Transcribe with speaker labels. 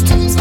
Speaker 1: systems